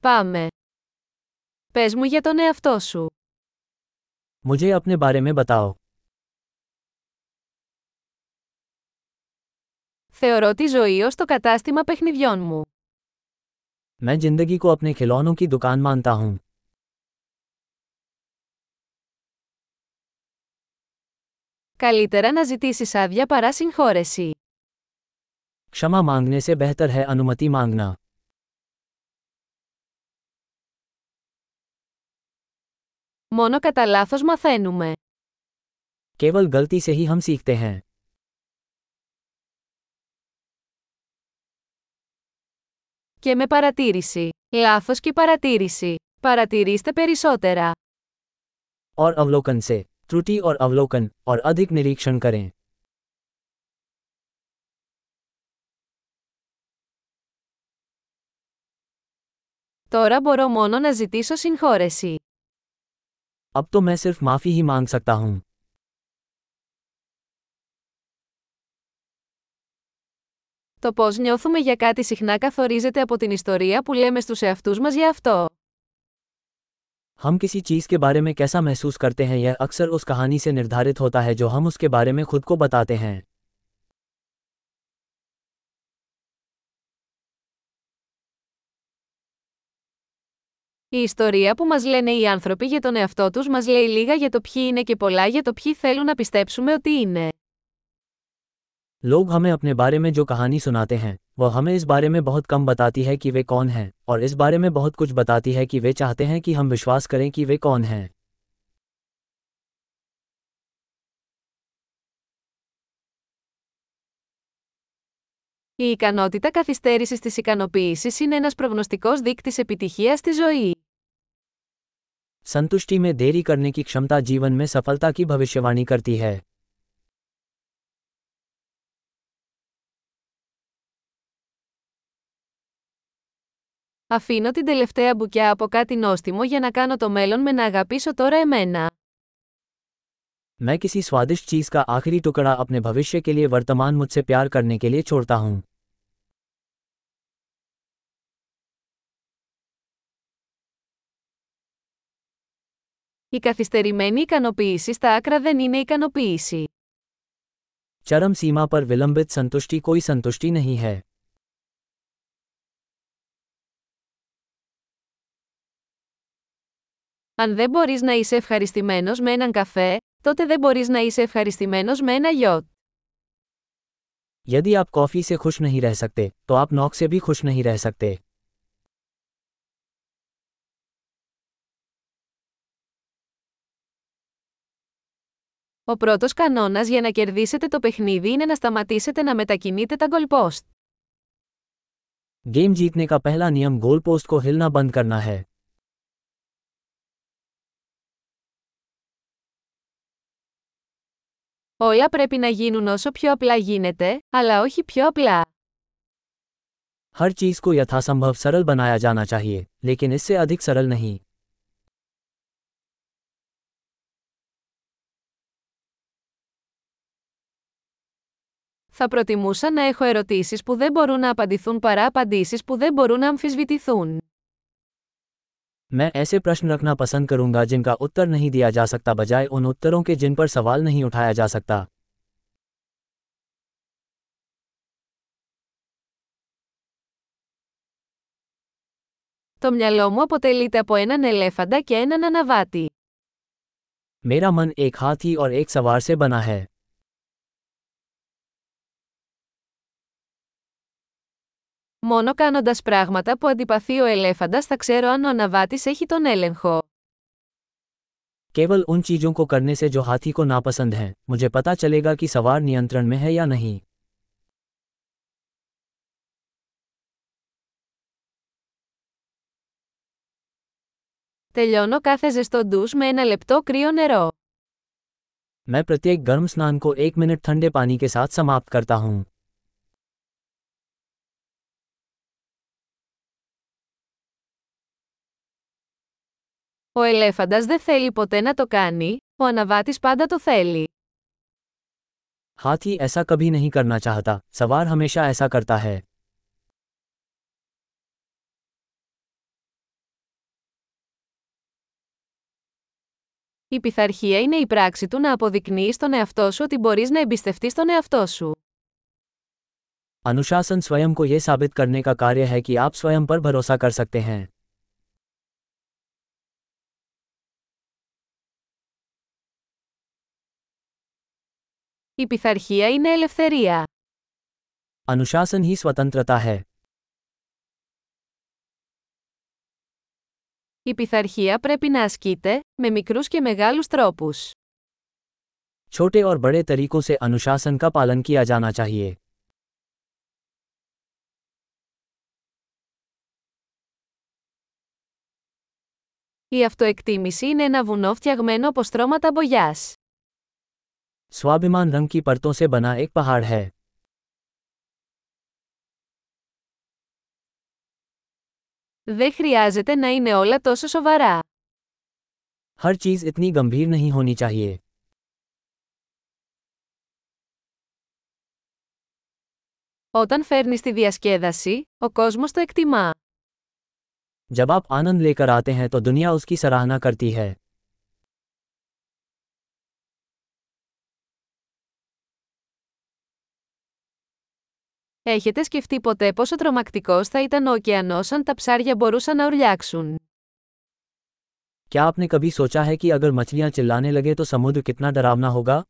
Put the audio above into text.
Πάμε. Πες μου για τον εαυτό σου. मुझे अपने बारे में बताओ Θεωρώ τη ζωή ως το κατάστημα παιχνιδιών μου. मैं जिंदगी को अपने खिलौनों की दुकान मानता हूँ Καλύτερα να ζητήσεις άδεια παρά συγχώρεση. क्षमा मांगने से बेहतर है अनुमति मांगना Μόνο κατά λάθος μαθαίνουμε. केवल गलती से ही हम सीखते हैं Και με παρατήρηση. Λάθος και παρατήρηση. Παρατηρήστε περισσότερα. और अवलोकन से त्रुटि और अवलोकन और अधिक निरीक्षण करें Τώρα μπορώ μόνο να ζητήσω συγχώρεση. अब तो मैं सिर्फ माफी ही मांग सकता हूँ Το πώς νιώθουμε για κάτι συχνά καθορίζεται από την ιστορία που λέμε στους εαυτούς μας για αυτό. हम किसी चीज के बारे में कैसा महसूस करते हैं यह अक्सर उस कहानी से निर्धारित होता है जो हम उसके बारे में खुद को बताते हैं Η ιστορία που μας λένε οι άνθρωποι για τον εαυτό τους μας λέει λίγα για το ποιοι είναι και πολλά για το ποιοι θέλουν να πιστέψουμε ότι είναι. लोग हमें अपने बारे में जो कहानी सुनाते हैं वह हमें इस बारे में बहुत कम बताती है कि वे कौन हैं और इस बारे में बहुत कुछ बताती है कि वे चाहते हैं कि हम विश्वास करें कि वे कौन हैं Η ικανότητα καθυστέρησης της ικανοποίησης είναι ένας προγνωστικός δείκτης επιτυχίας στη ζωή. संतुष्टि में देरी करने की क्षमता जीवन में सफलता की भविष्यवाणी करती है Αφήνω την τελευταία μπουκιά από κάτι νόστιμο για να κάνω το μέλλον με να αγαπήσω τώρα εμένα. मैं किसी स्वादिष्ट चीज का आखिरी टुकड़ा अपने भविष्य के लिए वर्तमान मुझसे प्यार करने के लिए छोड़ता हूँ Η καθυστερημένη ικανοποίηση στα άκρα δεν είναι ικανοποίηση. चरम सीमा पर विलंबित संतुष्टि कोई संतुष्टि नहीं है Αν δεν μπορείς να είσαι ευχαριστημένος με έναν καφέ, τότε δεν μπορείς να είσαι ευχαριστημένος με ένα γιότ. यदि आप कॉफी से खुश नहीं रह सकते तो आप नौक से भी खुश नहीं रह सकते Ο πρώτος κανόνας για να κερδίσετε το παιχνίδι είναι να σταματήσετε να μετακινείτε τα goalpost. गेम जीतने का पहला नियम गोल पोस्ट को हिलना बंद करना है Όλα πρέπει να γίνουν όσο πιο απλά γίνεται, αλλά όχι πιο απλά. हर चीज को यथासंभव सरल बनाया जाना चाहिए लेकिन इससे अधिक सरल नहीं Θα προτιμούσα να έχω ερωτήσεις που δεν μπορούν να απαντηθούν παρά απαντήσεις που δεν μπορούν να αμφισβητηθούν. मैं ऐसे प्रश्न रखना पसंद करूंगा जिनका उत्तर नहीं दिया जा सकता बजाय उन उत्तरों के जिन पर सवाल नहीं उठाया जा सकता Το μυαλό μου αποτελείται από έναν ελέφαντα και έναν αναβάτη. मेरा मन एक हाथी और एक सवार से बना है Μόνο κάνοντας πράγματα που αντιπαθεί ο ελέφαντας θα ξέρω αν ο αναβάτης έχει τον έλεγχο. केवल उन चीजों को करने से जो हाथी को नापसंद हैं मुझे पता चलेगा कि सवार नियंत्रण में है या नहीं Τελειώνω κάθε ζεστό ντους με ένα λεπτό κρύο νερό. मैं प्रत्येक गर्म स्नान को एक मिनट ठंडे पानी के साथ समाप्त करता हूँ Ο ελέφαντας δεν θέλει ποτέ να το κάνει, ο αναβάτης πάντα το θέλει. हाथी ऐसा कभी नहीं करना चाहता सवार हमेशा ऐसा करता है Η πειθαρχία είναι η πράξη του να αποδεικνύει στον εαυτό σου ότι μπορεί να εμπιστευτεί τον εαυτό σου. अनुशासन स्वयं को यह साबित करने का कार्य है कि आप स्वयं पर भरोसा कर सकते हैं Η πειθαρχία είναι ελευθερία. अनुशासन ही स्वतंत्रता है Η πειθαρχία πρέπει να ασκείται, με μικρούς και μεγάλους τρόπους. छोटे और बड़े तरीकों से अनुशासन का पालन किया जाना चाहिए Η αυτοεκτίμηση είναι ένα βουνό φτιαγμένο από στρώματα μπογιάς. स्वाभिमान रंग की परतों से बना एक पहाड़ है Δεν χρειάζεται να είναι όλα τόσο σοβαρά. हर चीज इतनी गंभीर नहीं होनी चाहिए Όταν φέρνεις τη διασκέδαση, ο κόσμος το εκτιμά. जब आप आनंद लेकर आते हैं तो दुनिया उसकी सराहना करती है Έχετε σκεφτεί ποτέ πόσο τρομακτικός θα ήταν ο ωκεανός αν τα ψάρια μπορούσαν να ουρλιάξουν. क्या आपने कभी सोचा है कि अगर मछलियां चिल्लाने लगे तो समुद्र कितना डरावना होगा